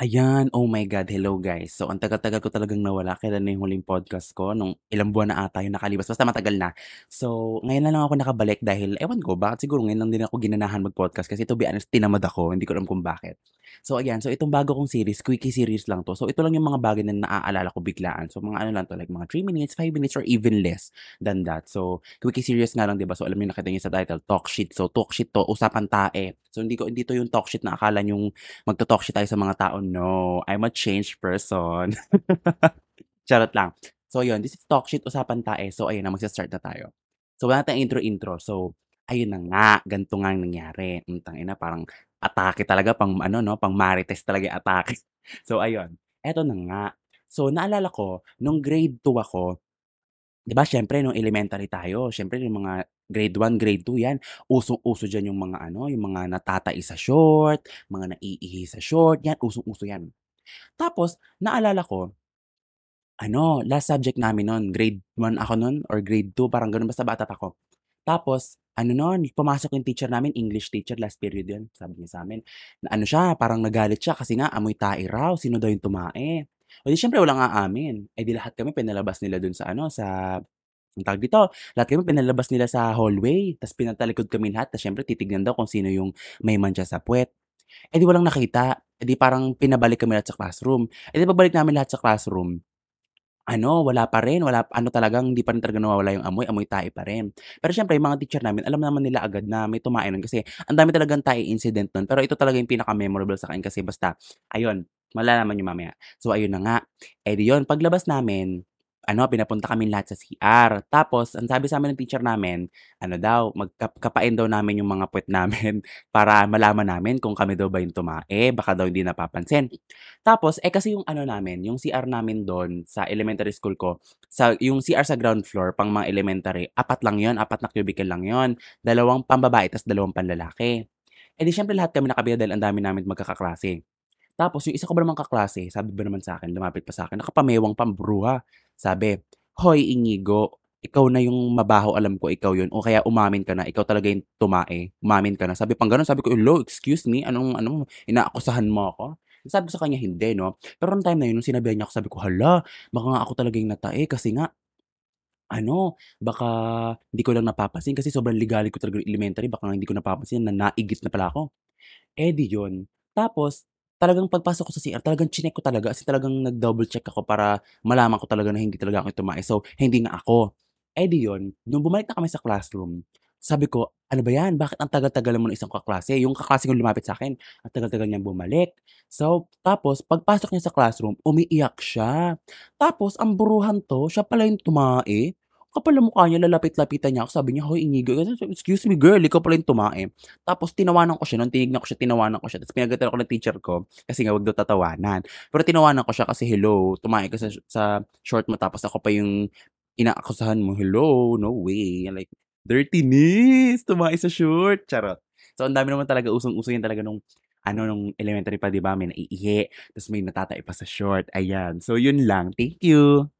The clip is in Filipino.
Ayan, oh my God, hello guys. So ang tagal-tagal ko talagang nawala, kailan na yung huling podcast ko, nung ilang buwan na ata yung nakalipas, basta matagal na. So ngayon na lang ako nakabalik dahil ewan ko, bakit siguro ngayon lang din ako ginanahan mag-podcast kasi to be honest, tinamad ako, hindi ko alam kung bakit. So ayan, so itong bago kong series, quickie series lang 'to. So ito lang yung mga bagay na naaalala ko biglaan. So mga ano lang 'to, like mga 3 minutes, 5 minutes, or even less than that. So quickie series nga lang 'di ba? So alam niyo nakita niyo sa title, talk shit. So talk shit 'to, usapan tae. So hindi ko hindi 'to yung talk shit na akala niyong magto-talk shit tayo sa mga tao. No, I'm a changed person. Charot lang. So yun, this is talk shit, usapan tae. So ayun na, magsa-start na tayo. So wala tayong intro-intro. So ayun na nga, ganito nga ang nangyari. Hmm, tangina parang atake talaga pang ano 'no, pang marites talaga yung atake. So ayun, eto na nga. So naalala ko nung grade 2 ako 'Di ba siyempre nung elementary tayo, siyempre yung mga grade 1, grade 2 'yan, usong-uso diyan yung mga ano, yung mga natatai sa short, mga naiihi sa short, 'yan usong-uso 'yan. Tapos naalala ko, ano, last subject namin nun, grade 1 ako nun or grade 2 parang gano'n, basta bata pa ako. Tapos ano nun, pumasok yung teacher namin, English teacher, last period yun, sabi niya sa'min, na ano siya, parang nagalit siya kasi nga amoy tae raw, sino daw yung tumae. O di siyempre walang aamin, eh di lahat kami pinalabas nila dun sa ano, sa Anong tawag dito, lahat kami pinalabas nila sa hallway, ta's pinatalikod kami lahat, ta's siyempre titignan daw kung sino yung may mantsa sa puwet. Eh, di walang nakita, eh, di parang pinabalik kami lahat sa classroom. Eh, di pagbalik namin lahat sa classroom, ano, wala pa rin, wala ano talagang hindi pa rin talaga nawawala yung amoy, amoy tae pa rin. Pero siyempre yung mga teacher namin alam naman nila agad na may tumae nun kasi ang dami talagang tae incident nun, pero ito talaga yung pinaka-memorable sa'kin kasi basta ayun, malalaman niyo mamaya. So ayun na nga, eh, di yun paglabas namin ano, pinapunta kaming lahat sa CR. Tapos ang sabi sa'min ng teacher namin, ano daw, magkap kapain daw namin yung mga puwet namin para malaman namin kung kami daw ba yung tumae, baka daw hindi napapansin. Tapos, eh, kasi yung ano namin, yung CR namin dun sa elementary school ko, sa yung CR sa ground floor pang mga elementary, apat lang yon apat na cubicle lang yon dalawang pambabae ta's dalawang panlalaki. Eh, di siyempre lahat kami nakabihag dahil ang dami naming magkakaklase. Tapos yung isa ko ba namang kaklase, sabi ba naman sa'kin, lumapit pa sa'kin, nakapamewang pa, bro, ha. Sabi, "Hoy Inigo, ikaw na yung mabaho, alam ko ikaw yun o kaya umamin ka na, ikaw talaga yung tumae, umamin ka na." Sabi pang gano'n, sabi ko, "Hello, excuse me, anong ano, inaakusahan mo ako?" Sabi ko sa kanya, "Hindi 'no." Pero nung time na yun, nung sinabihan niya ako, sabi ko, "Hala, baka nga ako talaga yung natae kasi nga ano, baka hindi ko lang napapansin kasi sobrang ligali ko talaga elementary, baka nga hindi ko napapansin na naigit na pala ako." Eh, di yun. Tapos, talagang pagpasok ko sa CR talagang chineck ko talaga as talagang nag-double check ako para malaman ko talaga na hindi talaga ako tumae. So, hindi nga ako. Eh, di yun, nung bumalik na kami sa classroom, sabi ko, "Ano ba 'yan, bakit ang tagal-tagal mo ng isang kaklase?" Yung kaklase kong lumapit sa'kin, ang tagal-tagal niyang bumalik. So, tapos pagpasok niya sa classroom, umiiyak siya. Tapos ang buruhan 'to, siya pala yung tumae. Kapal ng mukha niya, lalapit-lapitan niya ako, sabi niya, "Hoy Inigo." "Excuse me girl, ikaw pala yung tumae." Tapos tinawanan ko siya, nung tinignan ko siya, tinawanan ko siya, tapos pinagalitan ako ng teacher ko, kasi nga 'wag daw tatawanan. Pero tinawanan ko siya kasi, "Hello, tumae ka sa sa short mo tapos ako pa yung inaakusahan mo, hello, no way." Like, dirtiness, tumae sa short, charot. So ang dami naman talaga, usong-uso yan talaga nung ano, nung elementary pa 'di ba, may naiihi, tapos may natatai pa sa short, ayan. So yun lang, thank you.